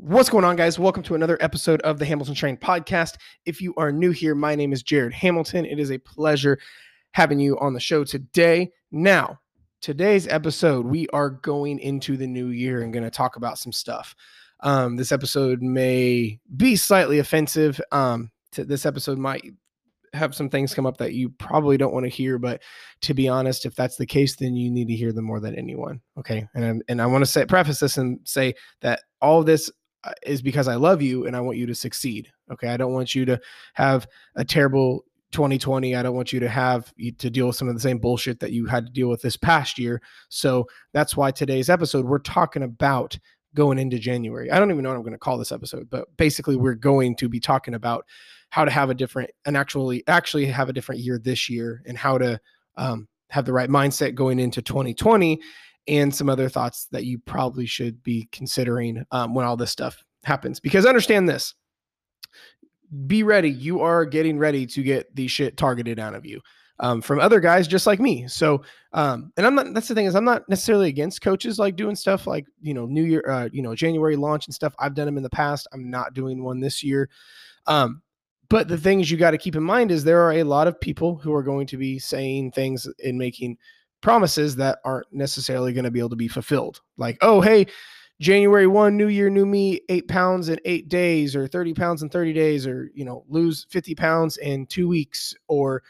What's going on, guys? Welcome to another episode of the Hamilton Train podcast. If you are new here, my name is Jared Hamilton. It is a pleasure having you on the show today. Now, today's episode, we are going into the new year and going to talk about some stuff. Um, this episode may be slightly offensive. Um, to, this episode might have some things come up that you probably don't want to hear, but to be honest, if that's the case, then you need to hear them more than anyone. Okay, and I'm, and I want to say preface this and say that all this is because I love you and I want you to succeed. Okay. I don't want you to have a terrible 2020. I don't want you to have to deal with some of the same bullshit that you had to deal with this past year. So that's why today's episode, we're talking about going into January. I don't even know what I'm going to call this episode, but basically we're going to be talking about how to have a different and actually actually have a different year this year and how to um, have the right mindset going into 2020 and some other thoughts that you probably should be considering um, when all this stuff happens. Because understand this be ready. You are getting ready to get the shit targeted out of you um, from other guys just like me. So, um, and I'm not, that's the thing is I'm not necessarily against coaches like doing stuff like, you know, New Year, uh, you know, January launch and stuff. I've done them in the past. I'm not doing one this year. Um, but the things you got to keep in mind is there are a lot of people who are going to be saying things and making promises that aren't necessarily going to be able to be fulfilled. Like, oh, hey, January 1, new year, new me, eight pounds in eight days, or 30 pounds in 30 days, or, you know, lose 50 pounds in two weeks, or,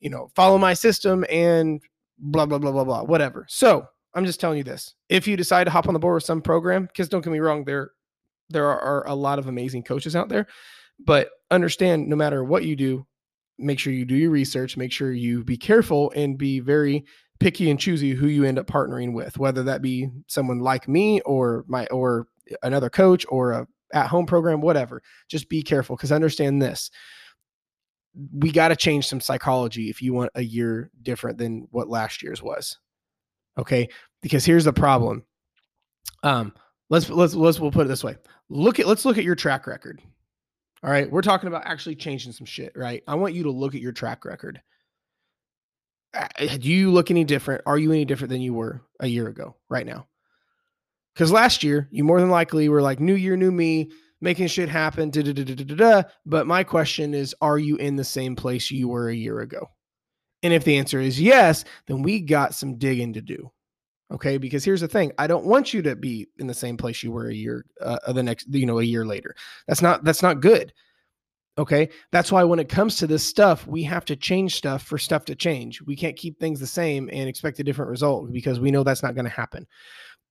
you know, follow my system and blah, blah, blah, blah, blah, whatever. So I'm just telling you this. If you decide to hop on the board with some program, because don't get me wrong, there, there are, are a lot of amazing coaches out there, but understand no matter what you do, make sure you do your research, make sure you be careful and be very picky and choosy who you end up partnering with, whether that be someone like me or my or another coach or a at home program, whatever. Just be careful because understand this. We got to change some psychology if you want a year different than what last year's was. Okay? Because here's the problem. Um let's let's let's we'll put it this way. Look at let's look at your track record. All right, we're talking about actually changing some shit, right? I want you to look at your track record. Uh, do you look any different? Are you any different than you were a year ago right now? Because last year, you more than likely were like, new year, new me, making shit happen. Da, da, da, but my question is, are you in the same place you were a year ago? And if the answer is yes, then we got some digging to do. Okay, because here's the thing: I don't want you to be in the same place you were a year, uh, the next, you know, a year later. That's not that's not good. Okay. That's why when it comes to this stuff, we have to change stuff for stuff to change. We can't keep things the same and expect a different result because we know that's not going to happen.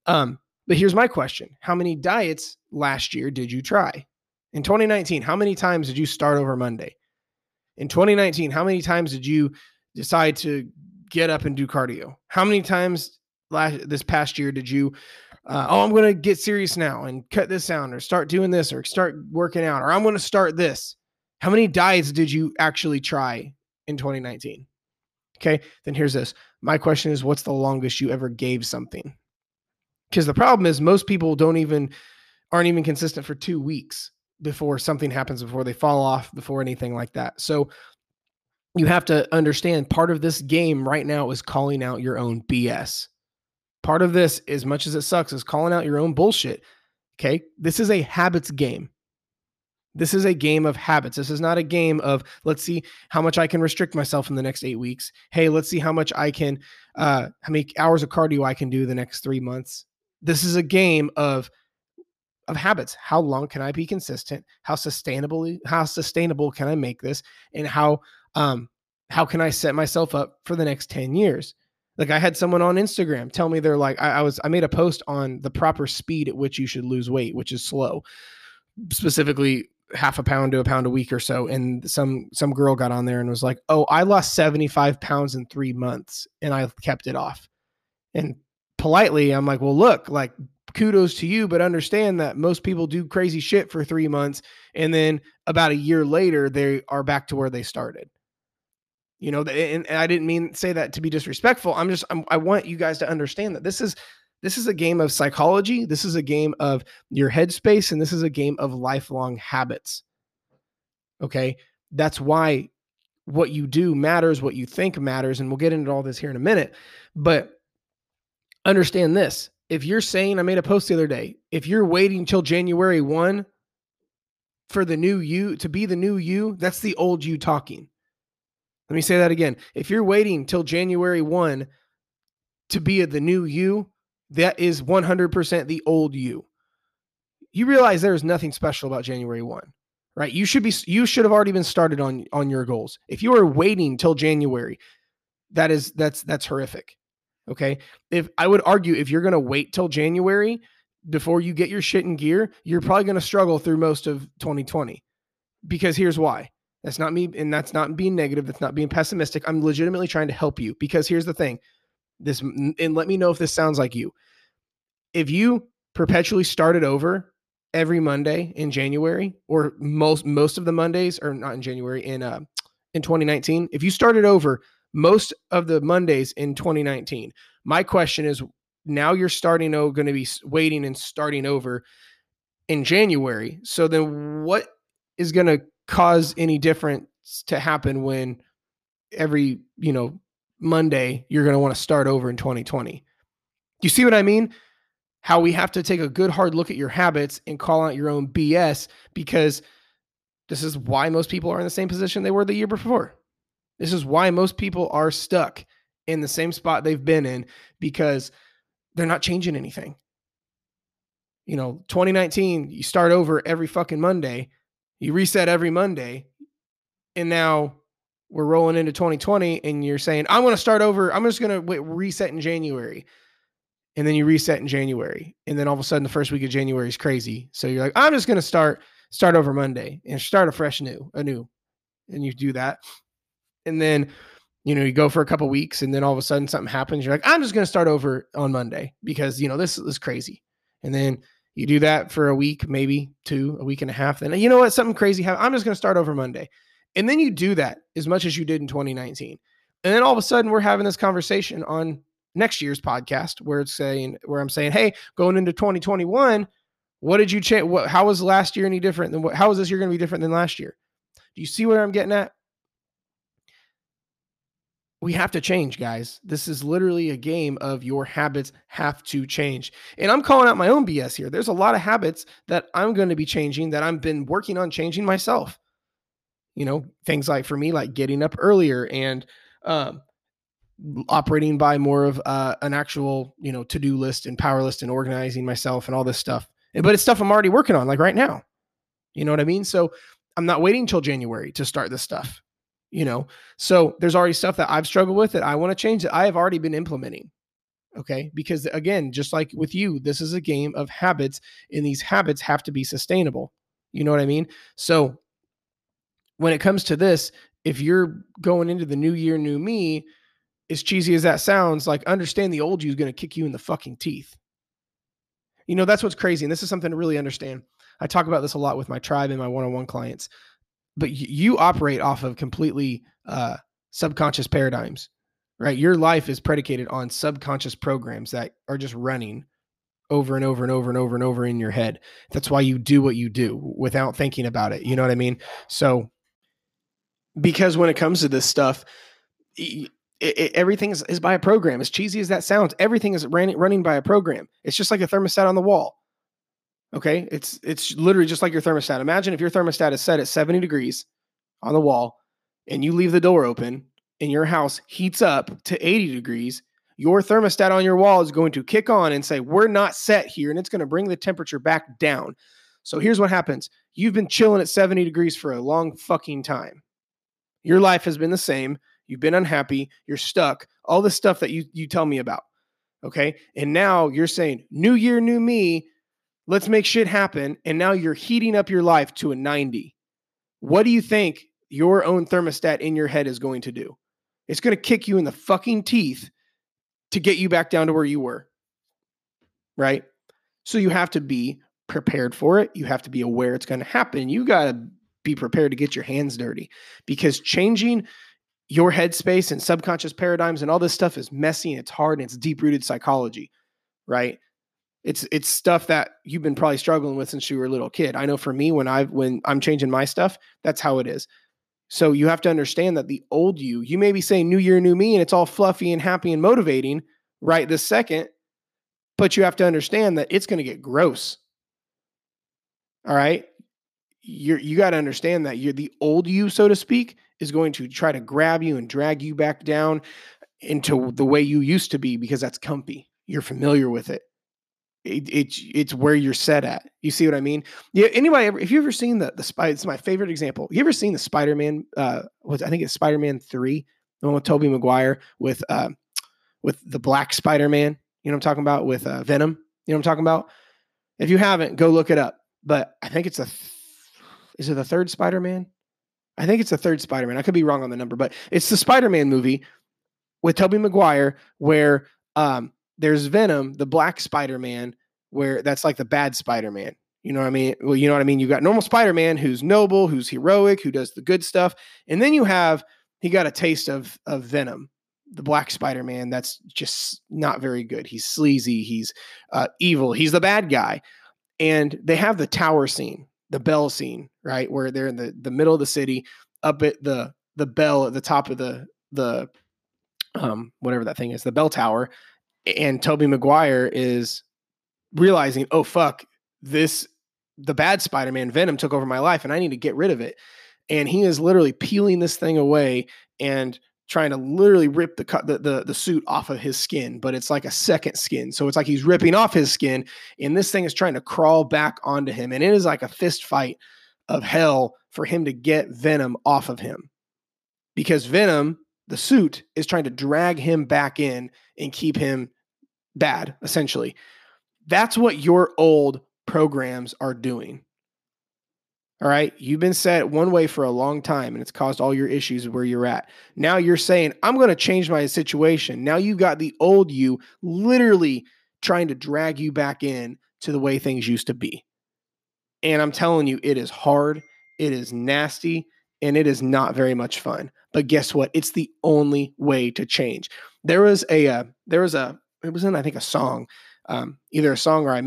Um, but here's my question How many diets last year did you try? In 2019, how many times did you start over Monday? In 2019, how many times did you decide to get up and do cardio? How many times last this past year did you uh, oh, I'm going to get serious now and cut this down or start doing this or start working out or I'm going to start this. How many diets did you actually try in 2019? Okay, then here's this. My question is what's the longest you ever gave something? Because the problem is most people don't even aren't even consistent for 2 weeks before something happens before they fall off before anything like that. So you have to understand part of this game right now is calling out your own BS. Part of this, as much as it sucks, is calling out your own bullshit. Okay. This is a habits game. This is a game of habits. This is not a game of let's see how much I can restrict myself in the next eight weeks. Hey, let's see how much I can, uh, how many hours of cardio I can do the next three months. This is a game of of habits. How long can I be consistent? How sustainably how sustainable can I make this? And how um how can I set myself up for the next 10 years? Like I had someone on Instagram tell me they're like, I, I was I made a post on the proper speed at which you should lose weight, which is slow specifically half a pound to a pound a week or so and some some girl got on there and was like oh i lost 75 pounds in three months and i kept it off. And politely i'm like well look like kudos to you but understand that most people do crazy shit for three months and then about a year later they are back to where they started. You know and, i didn't mean say that to be disrespectful. I'm just I'm, i want you guys to understand that this is this is a game of psychology. This is a game of your headspace, and this is a game of lifelong habits. Okay. That's why what you do matters, what you think matters. And we'll get into all this here in a minute. But understand this if you're saying, I made a post the other day, if you're waiting until January 1 for the new you to be the new you, that's the old you talking. Let me say that again. If you're waiting till January 1 to be the new you, that is 100% the old you. You realize there is nothing special about January 1, right? You should be you should have already been started on on your goals. If you are waiting till January, that is that's that's horrific. Okay. If I would argue if you're going to wait till January before you get your shit in gear, you're probably going to struggle through most of 2020. Because here's why. That's not me and that's not being negative, that's not being pessimistic. I'm legitimately trying to help you because here's the thing. This and let me know if this sounds like you. If you perpetually started over every Monday in January or most most of the Mondays or not in January in uh in 2019, if you started over most of the Mondays in 2019. My question is now you're starting oh going to be waiting and starting over in January. So then what is going to cause any difference to happen when every, you know, Monday you're going to want to start over in 2020? You see what I mean? How we have to take a good hard look at your habits and call out your own BS because this is why most people are in the same position they were the year before. This is why most people are stuck in the same spot they've been in because they're not changing anything. You know, 2019, you start over every fucking Monday, you reset every Monday, and now we're rolling into 2020 and you're saying, I'm going to start over. I'm just going to reset in January. And then you reset in January. And then all of a sudden the first week of January is crazy. So you're like, I'm just going to start start over Monday and start a fresh new, a new And you do that and then you know you go for a couple weeks and then all of a sudden something happens you're like i'm just going to start over on monday because you know this is crazy and then you do that for a week maybe two a week and a half then you know what something crazy happened i'm just going to start over monday and then you do that as much as you did in 2019 and then all of a sudden we're having this conversation on next year's podcast where it's saying where i'm saying hey going into 2021 what did you change what how was last year any different than what how is this year going to be different than last year do you see where i'm getting at we have to change, guys. This is literally a game of your habits have to change. And I'm calling out my own BS here. There's a lot of habits that I'm going to be changing that I've been working on changing myself. You know, things like for me, like getting up earlier and um, operating by more of uh, an actual, you know, to do list and power list and organizing myself and all this stuff. But it's stuff I'm already working on, like right now. You know what I mean? So I'm not waiting until January to start this stuff you know so there's already stuff that i've struggled with that i want to change that i have already been implementing okay because again just like with you this is a game of habits and these habits have to be sustainable you know what i mean so when it comes to this if you're going into the new year new me as cheesy as that sounds like understand the old you is going to kick you in the fucking teeth you know that's what's crazy and this is something to really understand i talk about this a lot with my tribe and my one-on-one clients but you operate off of completely uh, subconscious paradigms, right? Your life is predicated on subconscious programs that are just running over and over and over and over and over in your head. That's why you do what you do without thinking about it. You know what I mean? So, because when it comes to this stuff, it, it, everything is, is, by a program. As cheesy as that sounds, everything is ran, running by a program. It's just like a thermostat on the wall. Okay. It's it's literally just like your thermostat. Imagine if your thermostat is set at 70 degrees on the wall and you leave the door open and your house heats up to 80 degrees, your thermostat on your wall is going to kick on and say, We're not set here. And it's going to bring the temperature back down. So here's what happens you've been chilling at 70 degrees for a long fucking time. Your life has been the same. You've been unhappy. You're stuck. All the stuff that you, you tell me about. Okay. And now you're saying, New year, new me let's make shit happen. And now you're heating up your life to a 90. What do you think your own thermostat in your head is going to do? It's going to kick you in the fucking teeth to get you back down to where you were. Right? So you have to be prepared for it. You have to be aware it's going to happen. You got to be prepared to get your hands dirty because changing your headspace and subconscious paradigms and all this stuff is messy and it's hard and it's deep rooted psychology, right? it's it's stuff that you've been probably struggling with since you were a little kid. I know for me when I when I'm changing my stuff, that's how it is. So you have to understand that the old you, you may be saying new year, new me, and it's all fluffy and happy and motivating right this second. But you have to understand that it's going to get gross. All right. You're, you got to understand that you're the old you, so to speak, is going to try to grab you and drag you back down into the way you used to be because that's comfy. You're familiar with it. it it's it's where you're set at. You see what I mean? Yeah. Anybody ever? If you ever seen the the spider? It's my favorite example. You ever seen the Spider Man? Uh, what I think it's Spider Man three, the one with Tobey Maguire with uh, with the Black Spider Man. You know I'm talking about with uh, Venom. You know I'm talking about. If you haven't, go look it up. But I think it's a. is it the third Spider Man? I think it's the third Spider Man. I could be wrong on the number, but it's the Spider Man movie with Tobey Maguire where um, there's Venom, the Black Spider Man, where that's like the bad Spider Man. You know what I mean? Well, you know what I mean? You got normal Spider Man who's noble, who's heroic, who does the good stuff. And then you have, he got a taste of, of Venom, the Black Spider Man that's just not very good. He's sleazy, he's uh, evil, he's the bad guy. And they have the tower scene the bell scene, right? Where they're in the, the middle of the city, up at the the bell at the top of the the um whatever that thing is, the bell tower, and Tobey Maguire is realizing, oh fuck, this the bad Spider-Man Venom took over my life and I need to get rid of it. And he is literally peeling this thing away and trying to literally rip the, the, the the suit off of his skin, but it's like a second skin. So it's like he's ripping off his skin, and this thing is trying to crawl back onto him, and it is like a fist fight of hell for him to get Venom off of him, because Venom, the suit, is trying to drag him back in and keep him bad. Essentially, that's what your old programs are doing. All right. You've been set one way for a long time and it's caused all your issues where you're at. Now you're saying, I'm going to change my situation. Now you've got the old you literally trying to drag you back in to the way things used to be. And I'm telling you, it is hard, it is nasty, and it is not very much fun. But guess what? It's the only way to change. There was a, uh, there was a, it was in, I think, a song um, either a song or I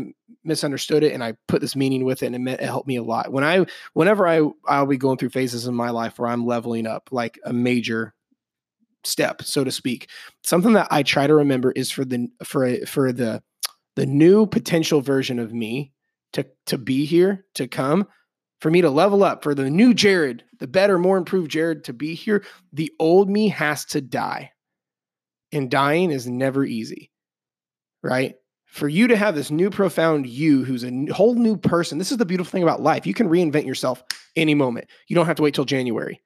misunderstood it and I put this meaning with it and it, meant, it helped me a lot. When I, whenever I, I'll be going through phases in my life where I'm leveling up like a major step, so to speak. Something that I try to remember is for the, for, for the, the new potential version of me to, to be here, to come, for me to level up, for the new Jared, the better, more improved Jared to be here, the old me has to die. And dying is never easy, right? For you to have this new profound you who's a whole new person. This is the beautiful thing about life. You can reinvent yourself any moment. You don't have to wait till january.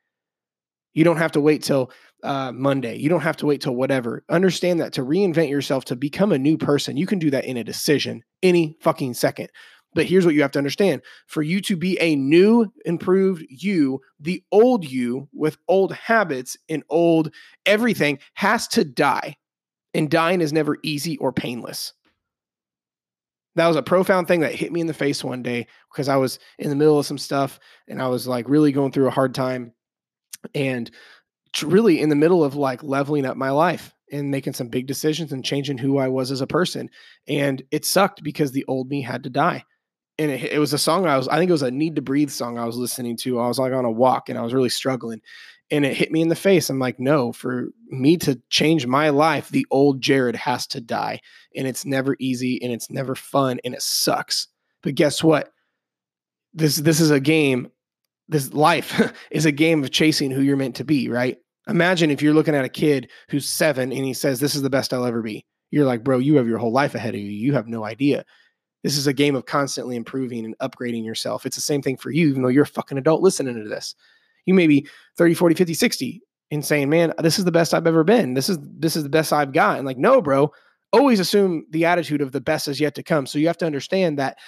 You don't have to wait till uh, monday. You don't have to wait till whatever. Understand that to reinvent yourself to become a new person you can do that in a decision any fucking second. But here's what you have to understand. For you to be a new improved you the old you with old habits and old everything has to die. And dying is never easy or painless that was a profound thing that hit me in the face one day because I was in the middle of some stuff and I was like really going through a hard time and really in the middle of like leveling up my life and making some big decisions and changing who I was as a person. And it sucked because the old me had to die. And it, it was a song I was, I think it was a Need to Breathe song I was listening to. I was like on a walk and I was really struggling and it hit me in the face. I'm like, no, for me to change my life, the old Jared has to die. And it's never easy and it's never fun and it sucks. But guess what? This this is a game. This life is a game of chasing who you're meant to be, right? Imagine if you're looking at a kid who's seven and he says, This is the best I'll ever be. You're like, bro, you have your whole life ahead of you. You have no idea. This is a game of constantly improving and upgrading yourself. It's the same thing for you, even though you're a fucking adult listening to this you may be 30, 40, 50, 60 and saying, man, this is the best I've ever been. This is, this is the best I've got. And like, no, bro, always assume the attitude of the best is yet to come. So you have to understand that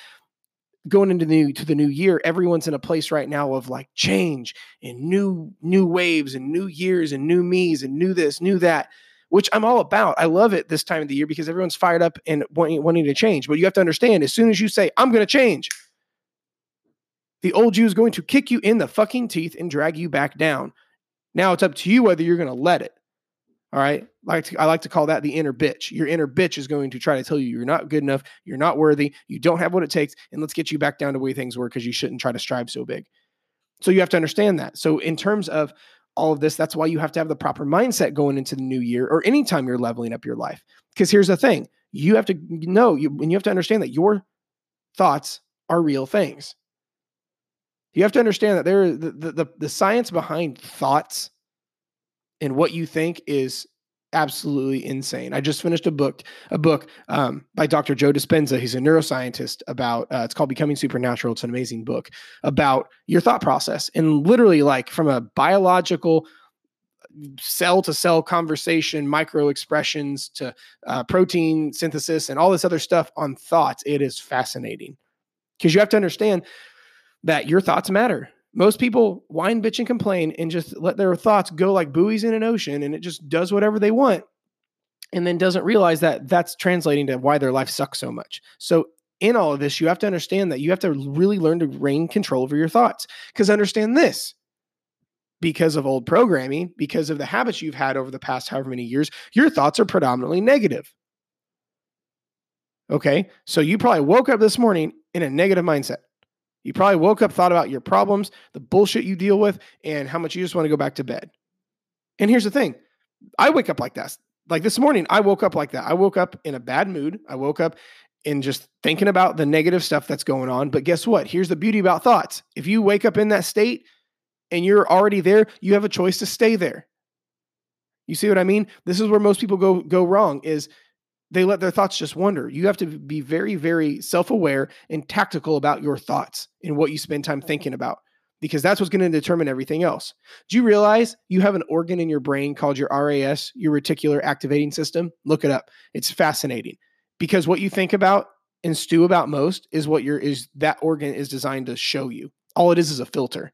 going into the new, to the new year, everyone's in a place right now of like change and new, new waves and new years and new me's and new this, new that, which I'm all about. I love it this time of the year because everyone's fired up and wanting, wanting to change. But you have to understand as soon as you say, I'm going to change, the old you is going to kick you in the fucking teeth and drag you back down. Now it's up to you whether you're going to let it. All right. Like to, I like to call that the inner bitch. Your inner bitch is going to try to tell you you're not good enough, you're not worthy, you don't have what it takes, and let's get you back down to way things were because you shouldn't try to strive so big. So you have to understand that. So in terms of all of this, that's why you have to have the proper mindset going into the new year or anytime you're leveling up your life. Because here's the thing you have to know you, and you have to understand that your thoughts are real things. You have to understand that there the, the, the science behind thoughts and what you think is absolutely insane. I just finished a book, a book um, by Dr. Joe Dispenza. He's a neuroscientist about. Uh, it's called Becoming Supernatural. It's an amazing book about your thought process and literally like from a biological cell to cell conversation, micro expressions to uh, protein synthesis and all this other stuff on thoughts. It is fascinating because you have to understand that your thoughts matter. Most people whine, bitch, and complain and just let their thoughts go like buoys in an ocean and it just does whatever they want and then doesn't realize that that's translating to why their life sucks so much. So, in all of this, you have to understand that you have to really learn to reign control over your thoughts. Because understand this because of old programming, because of the habits you've had over the past however many years, your thoughts are predominantly negative. Okay. So, you probably woke up this morning in a negative mindset. You probably woke up, thought about your problems, the bullshit you deal with, and how much you just want to go back to bed. And here's the thing I wake up like that. Like this morning, I woke up like that. I woke up in a bad mood. I woke up in just thinking about the negative stuff that's going on. But guess what? Here's the beauty about thoughts. If you wake up in that state and you're already there, you have a choice to stay there. You see what I mean? This is where most people go go wrong is they let their thoughts just wander. You have to be very, very self aware and tactical about your thoughts and what you spend time thinking about because that's what's going to determine everything else. Do you realize you have an organ in your brain called your RAS, your reticular activating system? Look it up. It's fascinating because what you think about and stew about most is what your is that organ is designed to show you. All it is is a filter.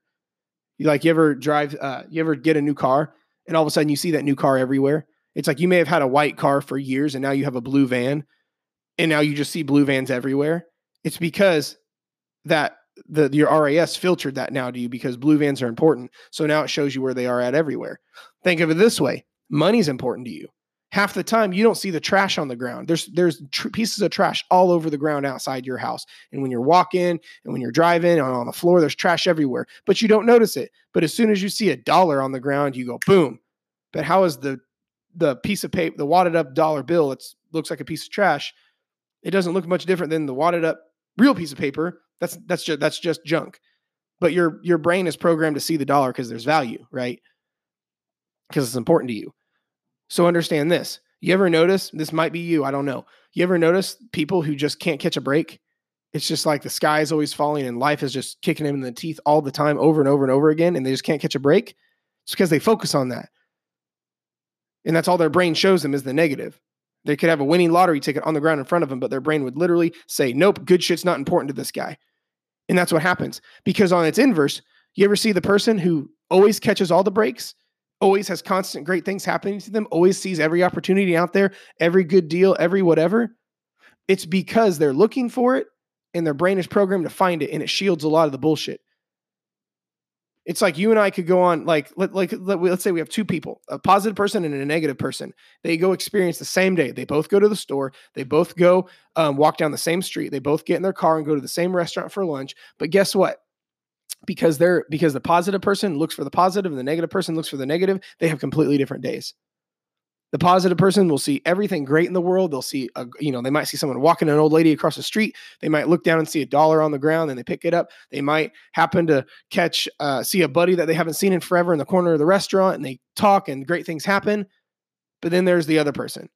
You like you ever drive uh you ever get a new car and all of a sudden you see that new car everywhere? It's like you may have had a white car for years and now you have a blue van and now you just see blue vans everywhere. It's because that the your RAS filtered that now to you because blue vans are important. So now it shows you where they are at everywhere. Think of it this way: money's important to you. Half the time you don't see the trash on the ground. There's there's tr- pieces of trash all over the ground outside your house. And when you're walking and when you're driving and on the floor, there's trash everywhere, but you don't notice it. But as soon as you see a dollar on the ground, you go boom. But how is the the piece of paper, the wadded up dollar bill, it looks like a piece of trash. It doesn't look much different than the wadded up real piece of paper. That's that's just that's just junk. But your your brain is programmed to see the dollar because there's value, right? Because it's important to you. So understand this. You ever notice this might be you, I don't know. You ever notice people who just can't catch a break? It's just like the sky is always falling and life is just kicking them in the teeth all the time over and over and over again and they just can't catch a break. It's because they focus on that. And that's all their brain shows them is the negative. They could have a winning lottery ticket on the ground in front of them, but their brain would literally say, nope, good shit's not important to this guy. And that's what happens. Because on its inverse, you ever see the person who always catches all the breaks, always has constant great things happening to them, always sees every opportunity out there, every good deal, every whatever? It's because they're looking for it and their brain is programmed to find it and it shields a lot of the bullshit. It's like you and I could go on like let, like let, let's say we have two people, a positive person and a negative person. They go experience the same day. They both go to the store. They both go um, walk down the same street. They both get in their car and go to the same restaurant for lunch. But guess what? Because they're because the positive person looks for the positive and the negative person looks for the negative, they have completely different days. The positive person will see everything great in the world. They'll see, a, you know, they might see someone walking an old lady across the street. They might look down and see a dollar on the ground and they pick it up. They might happen to catch, uh, see a buddy that they haven't seen in forever in the corner of the restaurant and they talk and great things happen. But then there's the other person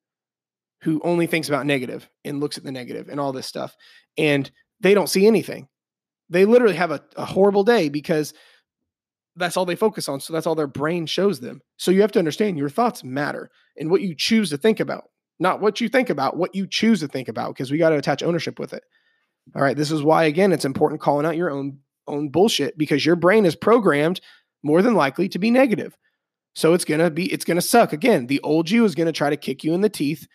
who only thinks about negative and looks at the negative and all this stuff. And they don't see anything. They literally have a, a horrible day because that's all they focus on. So that's all their brain shows them. So you have to understand your thoughts matter and what you choose to think about, not what you think about, what you choose to think about, because we got to attach ownership with it. All right. This is why, again, it's important calling out your own own bullshit because your brain is programmed more than likely to be negative. So it's gonna be it's gonna suck. Again, the old you is gonna try to kick you in the teeth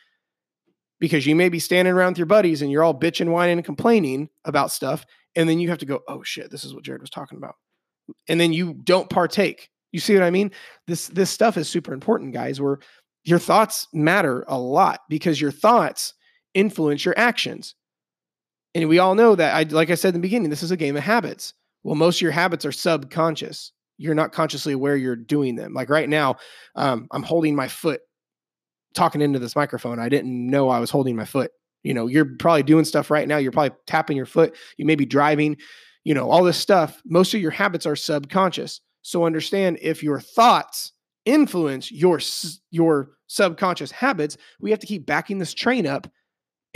because you may be standing around with your buddies and you're all bitching, whining, and complaining about stuff, and then you have to go, oh shit, this is what Jared was talking about and then you don't partake. You see what I mean? This this stuff is super important, guys. Where your thoughts matter a lot because your thoughts influence your actions. And we all know that I like I said in the beginning, this is a game of habits. Well, most of your habits are subconscious. You're not consciously aware you're doing them. Like right now, um, I'm holding my foot talking into this microphone. I didn't know I was holding my foot. You know, you're probably doing stuff right now. You're probably tapping your foot. You may be driving, you know, all this stuff. Most of your habits are subconscious. So understand if your thoughts influence your your subconscious habits, we have to keep backing this train up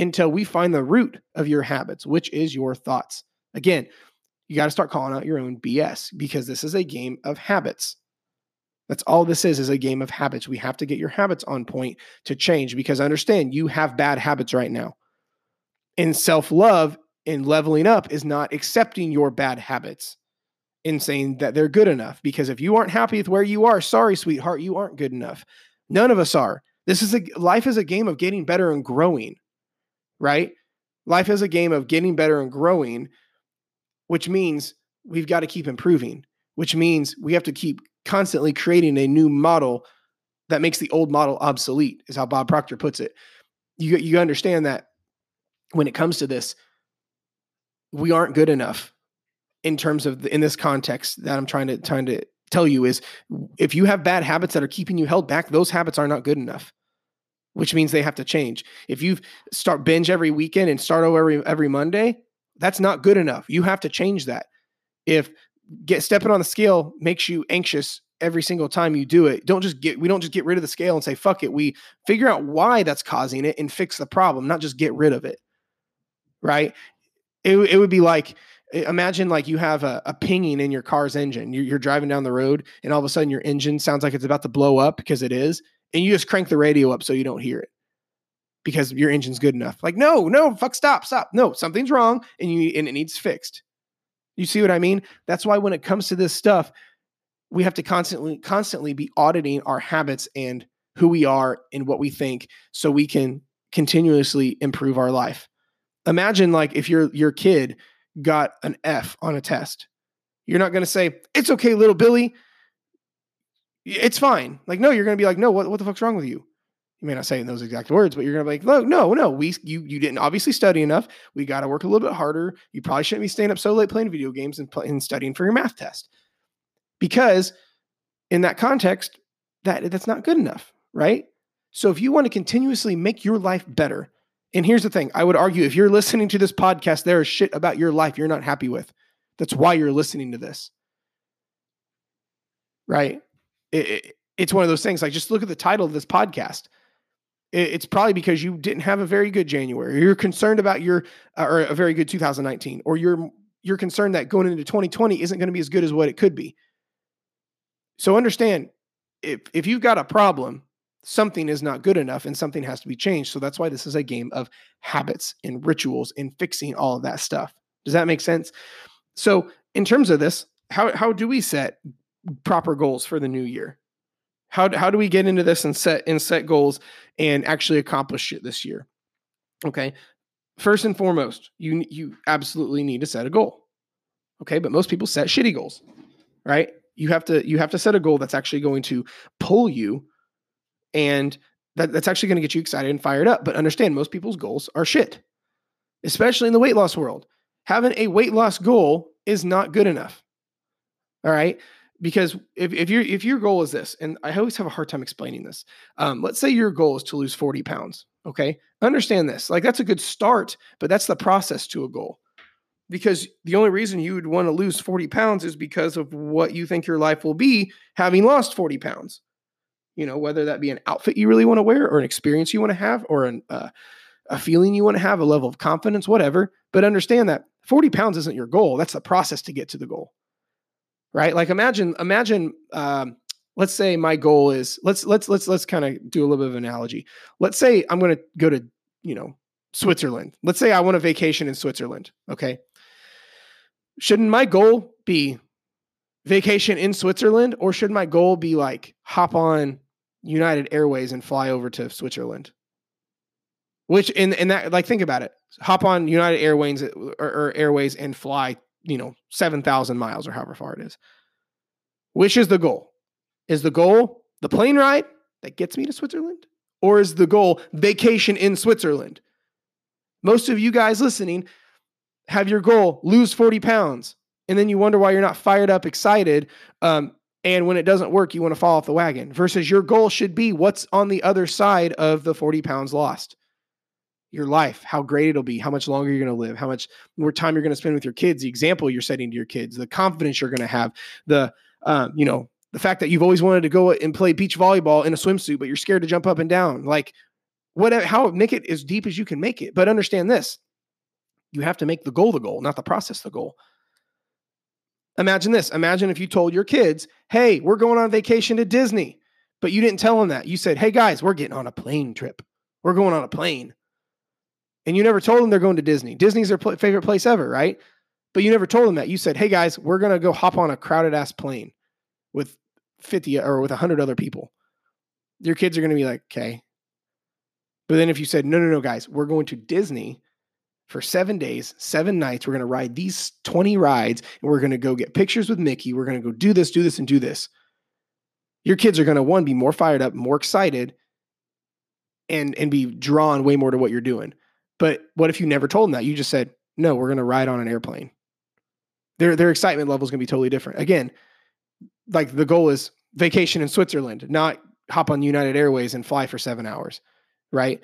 until we find the root of your habits, which is your thoughts. Again, you got to start calling out your own BS because this is a game of habits. That's all this is is a game of habits. We have to get your habits on point to change because understand you have bad habits right now. And self-love and leveling up is not accepting your bad habits and saying that they're good enough because if you aren't happy with where you are, sorry sweetheart, you aren't good enough. None of us are. This is a life is a game of getting better and growing. Right? Life is a game of getting better and growing, which means we've got to keep improving, which means we have to keep constantly creating a new model that makes the old model obsolete, is how Bob Proctor puts it. You, you understand that when it comes to this, we aren't good enough in terms of the, in this context that I'm trying to trying to tell you is if you have bad habits that are keeping you held back, those habits are not good enough. Which means they have to change. If you start binge every weekend and start over every every Monday, that's not good enough. You have to change that. If get stepping on the scale makes you anxious every single time you do it. Don't just get we don't just get rid of the scale and say fuck it. We figure out why that's causing it and fix the problem, not just get rid of it. Right? It, it would be like imagine like you have a, a pinging in your car's engine. You're, you're driving down the road and all of a sudden your engine sounds like it's about to blow up because it is, and you just crank the radio up so you don't hear it because your engine's good enough. Like, no, no, fuck, stop, stop. No, something's wrong and you and it needs fixed. You see what I mean? That's why when it comes to this stuff, we have to constantly constantly be auditing our habits and who we are and what we think so we can continuously improve our life. Imagine like if your your kid got an F on a test. You're not going to say, "It's okay, little Billy. It's fine." Like no, you're going to be like, "No, what what the fuck's wrong with you?" you may not say in those exact words, but you're gonna be like, no, no, no, we you you didn't obviously study enough. We got to work a little bit harder. You probably shouldn't be staying up so late playing video games and, and studying for your math test, because in that context, that that's not good enough, right? So if you want to continuously make your life better, and here's the thing, I would argue if you're listening to this podcast, there is shit about your life you're not happy with. That's why you're listening to this, right? It, it, it's one of those things. Like just look at the title of this podcast it's probably because you didn't have a very good January. You're concerned about your uh, or a very good 2019, or you're you're concerned that going into 2020 isn't going to be as good as what it could be. So understand if if you've got a problem, something is not good enough and something has to be changed. So that's why this is a game of habits and rituals and fixing all of that stuff. Does that make sense? So in terms of this, how how do we set proper goals for the new year? How, how do we get into this and set and set goals and actually accomplish it this year? Okay. First and foremost, you you absolutely need to set a goal. Okay, but most people set shitty goals, right? You have to you have to set a goal that's actually going to pull you and that, that's actually going to get you excited and fired up. But understand most people's goals are shit, especially in the weight loss world. Having a weight loss goal is not good enough. All right because if, if your if your goal is this, and I always have a hard time explaining this. Um, let's say your goal is to lose 40 pounds. Okay. Understand this. Like that's a good start, but that's the process to a goal. Because the only reason you would want to lose 40 pounds is because of what you think your life will be having lost 40 pounds. You know, whether that be an outfit you really want to wear or an experience you want to have or an, uh, a feeling you want to have, a level of confidence, whatever. But understand that 40 pounds isn't your goal. That's the process to get to the goal right? Like imagine, imagine, um, let's say my goal is let's let's let's let's kind of do a little bit of analogy. Let's say I'm going to go to you know Switzerland. Let's say I want a vacation in Switzerland. Okay, shouldn't my goal be vacation in Switzerland, or should my goal be like hop on United Airways and fly over to Switzerland? Which in in that like think about it, hop on United Airways or, or Airways and fly you know, 7,000 miles or however far it is. Which is the goal? Is the goal the plane ride that gets me to Switzerland? Or is the goal vacation in Switzerland? Most of you guys listening have your goal lose 40 pounds. And then you wonder why you're not fired up, excited. Um, and when it doesn't work, you want to fall off the wagon versus your goal should be what's on the other side of the 40 pounds lost. your life, how great it'll be, how much longer you're going to live, how much more time you're going to spend with your kids, the example you're setting to your kids, the confidence you're going to have, the, um, you know, the fact that you've always wanted to go and play beach volleyball in a swimsuit, but you're scared to jump up and down. Like, whatever, how make it as deep as you can make it. But understand this you have to make the goal the goal, not the process the goal. Imagine this. Imagine if you told your kids, hey, we're going on vacation to Disney, but you didn't tell them that. You said, hey, guys, we're getting on a plane trip. We're going on a plane and you never told them they're going to Disney. Disney's their pl- favorite place ever, right? But you never told them that. You said, "Hey guys, we're going to go hop on a crowded ass plane with 50 or with 100 other people." Your kids are going to be like, "Okay." But then if you said, "No, no, no, guys, we're going to Disney for 7 days, 7 nights. We're going to ride these 20 rides and we're going to go get pictures with Mickey. We're going to go do this, do this and do this." Your kids are going to one be more fired up, more excited and and be drawn way more to what you're doing. But what if you never told them that? You just said, no, we're going to ride on an airplane. Their, their excitement level is going to be totally different. Again, like the goal is vacation in Switzerland, not hop on United Airways and fly for seven hours, right?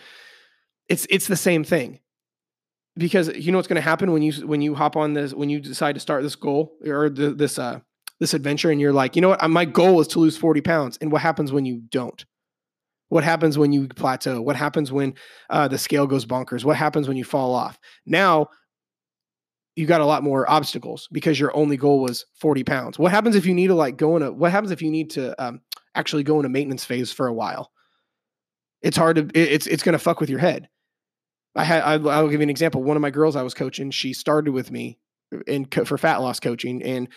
It's it's the same thing because you know what's going to happen when you when you hop on this when you decide to start this goal or the, this uh this adventure and you're like you know what my goal is to lose 40 pounds and what happens when you don't what happens when you plateau? What happens when uh, the scale goes bonkers? What happens when you fall off? Now you got a lot more obstacles because your only goal was 40 pounds. What happens if you need to like go in a, what happens if you need to um, actually go in a maintenance phase for a while? It's hard to, it's, it's going to fuck with your head. I had, I'll give you an example. One of my girls I was coaching, she started with me in for fat loss coaching and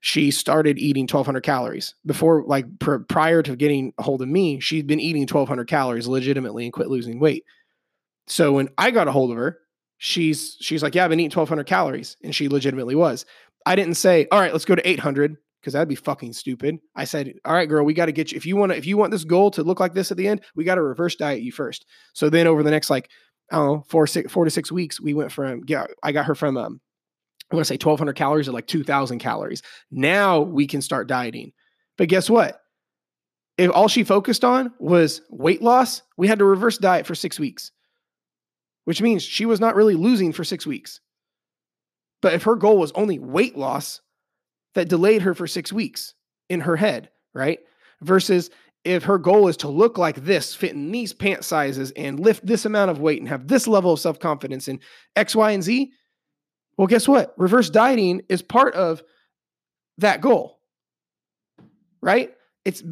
she started eating 1200 calories. Before like pr- prior to getting a hold of me she'd been eating 1200 calories legitimately and quit losing weight. So when i got a hold of her she's she's like yeah i've been eating 1200 calories and she legitimately was. I didn't say all right let's go to 800 because that'd be fucking stupid. I said all right girl we got to get you if you want if you want this goal to look like this at the end we got to reverse diet you first. So then over the next like i don't know four six four to six weeks we went from yeah i got her from um I want to say 1200 calories or like 2000 calories. Now we can start dieting. But guess what? If all she focused on was weight loss, we had to reverse diet for six weeks, which means she was not really losing for six weeks. But if her goal was only weight loss, that delayed her for six weeks in her head, right? Versus if her goal is to look like this, fit in these pant sizes, and lift this amount of weight and have this level of self confidence in X, Y, and Z, well, guess what? Reverse dieting is part of that goal. Right? It's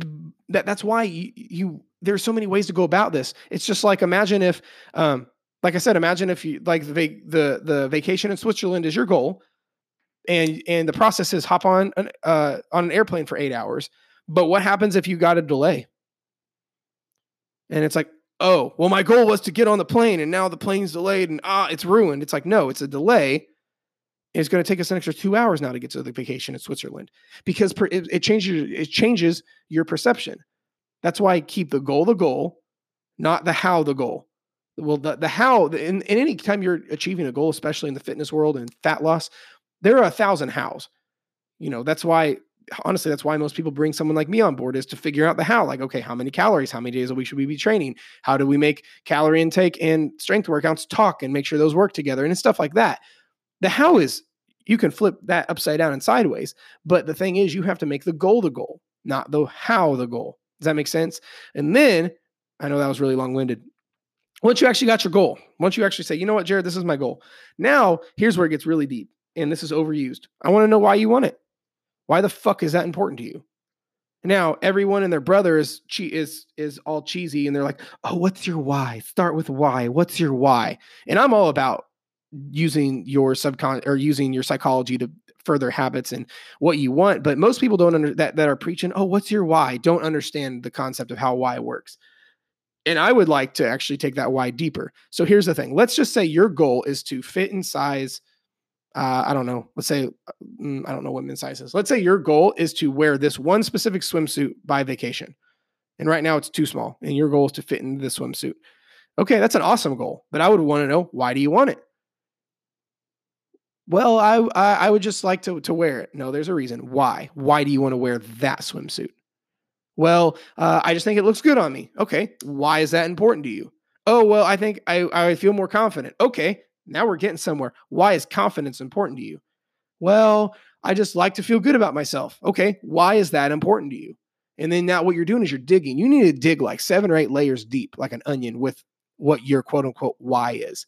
that that's why you, you there's so many ways to go about this. It's just like imagine if um like I said, imagine if you like the the the vacation in Switzerland is your goal, and and the process is hop on an uh, on an airplane for eight hours. But what happens if you got a delay? And it's like, oh, well, my goal was to get on the plane, and now the plane's delayed, and ah, it's ruined. It's like, no, it's a delay, it's going to take us an extra two hours now to get to the vacation in Switzerland because it, it, changes it changes your perception. That's why I keep the goal the goal, not the how the goal. Well, the, the how in, in any time you're achieving a goal, especially in the fitness world and fat loss, there are a thousand hows. You know that's why honestly that's why most people bring someone like me on board is to figure out the how. Like, okay, how many calories, how many days a week should we be training? How do we make calorie intake and strength workouts talk and make sure those work together and stuff like that the how is you can flip that upside down and sideways. But the thing is, you have to make the goal the goal, not the how the goal. Does that make sense? And then I know that was really long winded. Once you actually got your goal, once you actually say, you know what, Jared, this is my goal. Now, here's where it gets really deep. And this is overused. I want to know why you want it. Why the fuck is that important to you? Now, everyone and their brother is is is all cheesy, and they're like, "Oh, what's your why? Start with why. What's your why?" And I'm all about using your subcon or using your psychology to further habits and what you want but most people don't under that that are preaching oh what's your why don't understand the concept of how why works and i would like to actually take that why deeper so here's the thing let's just say your goal is to fit in size uh, i don't know let's say mm, i don't know what men's size is let's say your goal is to wear this one specific swimsuit by vacation and right now it's too small and your goal is to fit into this swimsuit okay that's an awesome goal but i would want to know why do you want it well, I, I, I would just like to to wear it. No, there's a reason. Why? Why do you want to wear that swimsuit? Well, uh, I just think it looks good on me. Okay, why is that important to you? Oh, well, I think I, I feel more confident. Okay, now we're getting somewhere. Why is confidence important to you? Well, I just like to feel good about myself. Okay, why is that important to you? And then now what you're doing is you're digging. You need to dig like seven or eight layers deep, like an onion, with what your quote unquote why is.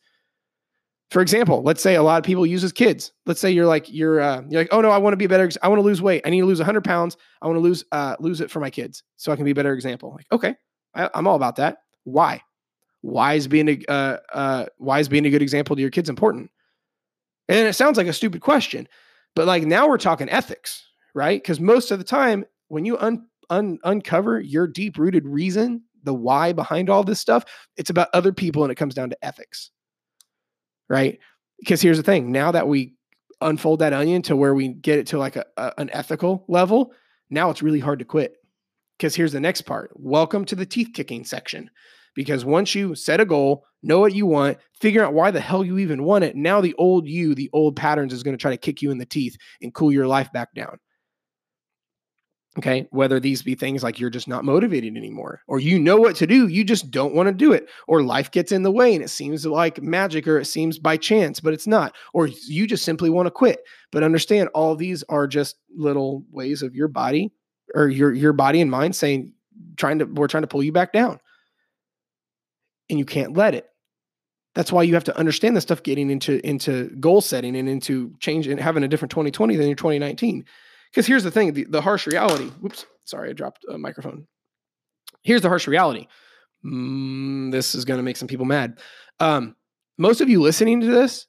For example, let's say a lot of people use as kids. Let's say you're like you're uh, you're like, oh no, I want to be a better. I want to lose weight. I need to lose 100 pounds. I want to lose uh, lose it for my kids so I can be a better example. Like, okay, I, I'm all about that. Why? Why is being a uh, uh, why is being a good example to your kids important? And it sounds like a stupid question, but like now we're talking ethics, right? Because most of the time, when you un, un, uncover your deep rooted reason, the why behind all this stuff, it's about other people and it comes down to ethics, right? Because here's the thing now that we unfold that onion to where we get it to like a, a an ethical level, now it's really hard to quit. Because here's the next part welcome to the teeth kicking section because once you set a goal, know what you want, figure out why the hell you even want it, now the old you, the old patterns is going to try to kick you in the teeth and cool your life back down. Okay, whether these be things like you're just not motivated anymore, or you know what to do, you just don't want to do it, or life gets in the way and it seems like magic or it seems by chance, but it's not, or you just simply want to quit. But understand all these are just little ways of your body or your your body and mind saying, trying to we're trying to pull you back down and you can't let it. That's why you have to understand the stuff getting into into goal setting and into change and having a different 2020 than your 2019. Because here's the thing: the, the harsh reality. Whoops, sorry, I dropped a microphone. Here's the harsh reality. Mm, this is going to make some people mad. Um, most of you listening to this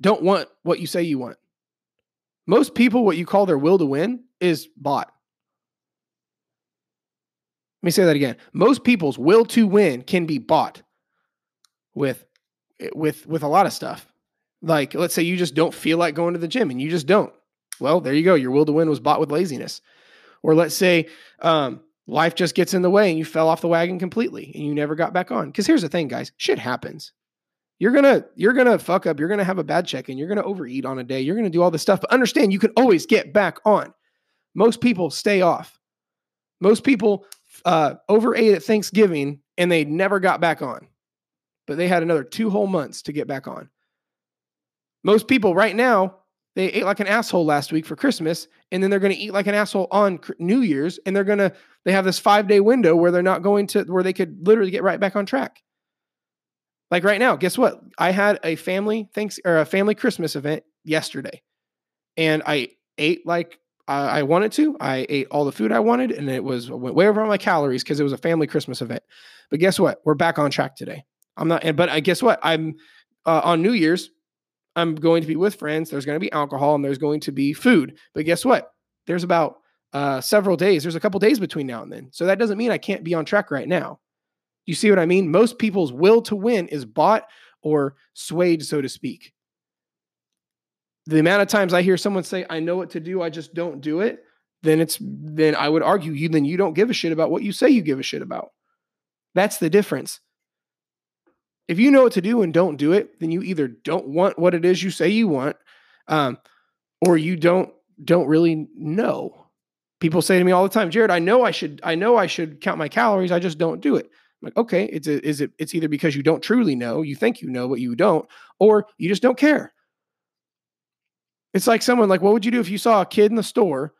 don't want what you say you want. Most people, what you call their will to win, is bought. Let me say that again. Most people's will to win can be bought with with with a lot of stuff. Like let's say you just don't feel like going to the gym and you just don't. Well, there you go. Your will to win was bought with laziness. Or let's say um, life just gets in the way and you fell off the wagon completely and you never got back on. Because here's the thing, guys, shit happens. You're gonna you're gonna fuck up. You're gonna have a bad check and you're gonna overeat on a day. You're gonna do all this stuff, but understand you can always get back on. Most people stay off. Most people uh, overate at Thanksgiving and they never got back on but they had another two whole months to get back on. Most people right now, they ate like an asshole last week for Christmas, and then they're going to eat like an asshole on New Year's, and they're going to, they have this five day window where they're not going to, where they could literally get right back on track. Like right now, guess what? I had a family thanks or a family Christmas event yesterday, and I ate like I wanted to. I ate all the food I wanted, and it was went way over on my calories because it was a family Christmas event. But guess what? We're back on track today. I'm not, but I guess what? I'm uh, on New Year's. I'm going to be with friends. There's going to be alcohol and there's going to be food. But guess what? There's about uh, several days. There's a couple days between now and then. So that doesn't mean I can't be on track right now. You see what I mean? Most people's will to win is bought or swayed, so to speak. The amount of times I hear someone say, I know what to do, I just don't do it, then it's then I would argue you then you don't give a shit about what you say you give a shit about. That's the difference. If you know what to do and don't do it, then you either don't want what it is you say you want, um, or you don't don't really know. People say to me all the time, Jared, I know I should I know I should count my calories, I just don't do it. I'm like, okay, it's a, is it it's either because you don't truly know, you think you know, but you don't, or you just don't care. It's like someone like, what would you do if you saw a kid in the store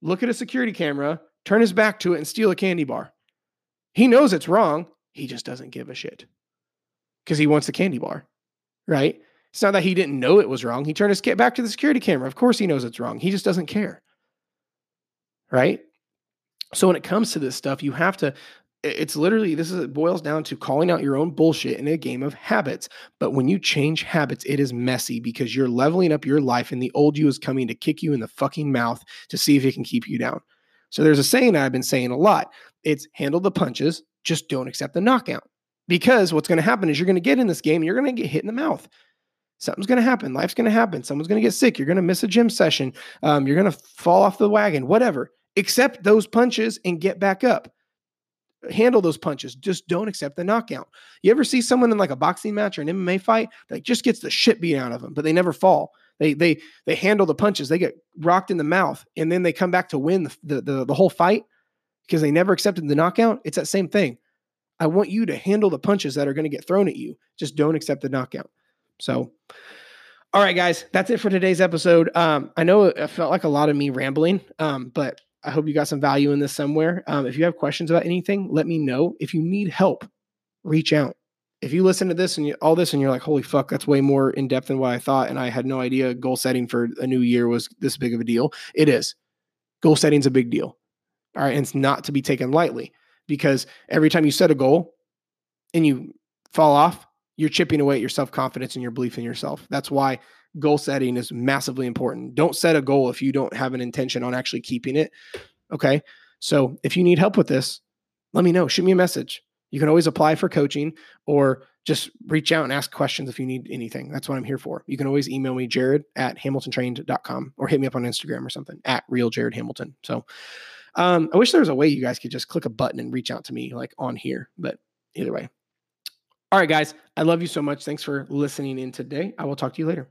look at a security camera, turn his back to it, and steal a candy bar? He knows it's wrong. He just doesn't give a shit because he wants the candy bar, right? It's not that he didn't know it was wrong. He turned his back to the security camera. Of course, he knows it's wrong. He just doesn't care, right? So when it comes to this stuff, you have to. It's literally this is it boils down to calling out your own bullshit in a game of habits. But when you change habits, it is messy because you're leveling up your life, and the old you is coming to kick you in the fucking mouth to see if it can keep you down. So there's a saying I've been saying a lot. It's handle the punches, just don't accept the knockout. Because what's going to happen is you're going to get in this game you're going to get hit in the mouth. Something's going to happen. Life's going to happen. Someone's going to get sick. You're going to miss a gym session. Um, you're going to fall off the wagon, whatever. Accept those punches and get back up. Handle those punches. Just don't accept the knockout. You ever see someone in like a boxing match or an MMA fight that just gets the shit beat out of them, but they never fall. They they they handle the punches. They get rocked in the mouth, and then they come back to win the the, the, the whole fight because they never accepted the knockout. It's that same thing. I want you to handle the punches that are going to get thrown at you. Just don't accept the knockout. So, all right, guys, that's it for today's episode. Um, I know it felt like a lot of me rambling, um, but I hope you got some value in this somewhere. Um, if you have questions about anything, let me know. If you need help, reach out. If you listen to this and you, all this and you're like, holy fuck, that's way more in depth than what I thought. And I had no idea goal setting for a new year was this big of a deal. It is. Goal setting's a big deal. All right. And it's not to be taken lightly because every time you set a goal and you fall off, you're chipping away at your self confidence and your belief in yourself. That's why goal setting is massively important. Don't set a goal if you don't have an intention on actually keeping it. Okay. So if you need help with this, let me know. Shoot me a message. You can always apply for coaching or just reach out and ask questions if you need anything. That's what I'm here for. You can always email me, jared at hamiltontrained.com or hit me up on Instagram or something at real Jared Hamilton. So um, I wish there was a way you guys could just click a button and reach out to me like on here, but either way. All right, guys, I love you so much. Thanks for listening in today. I will talk to you later.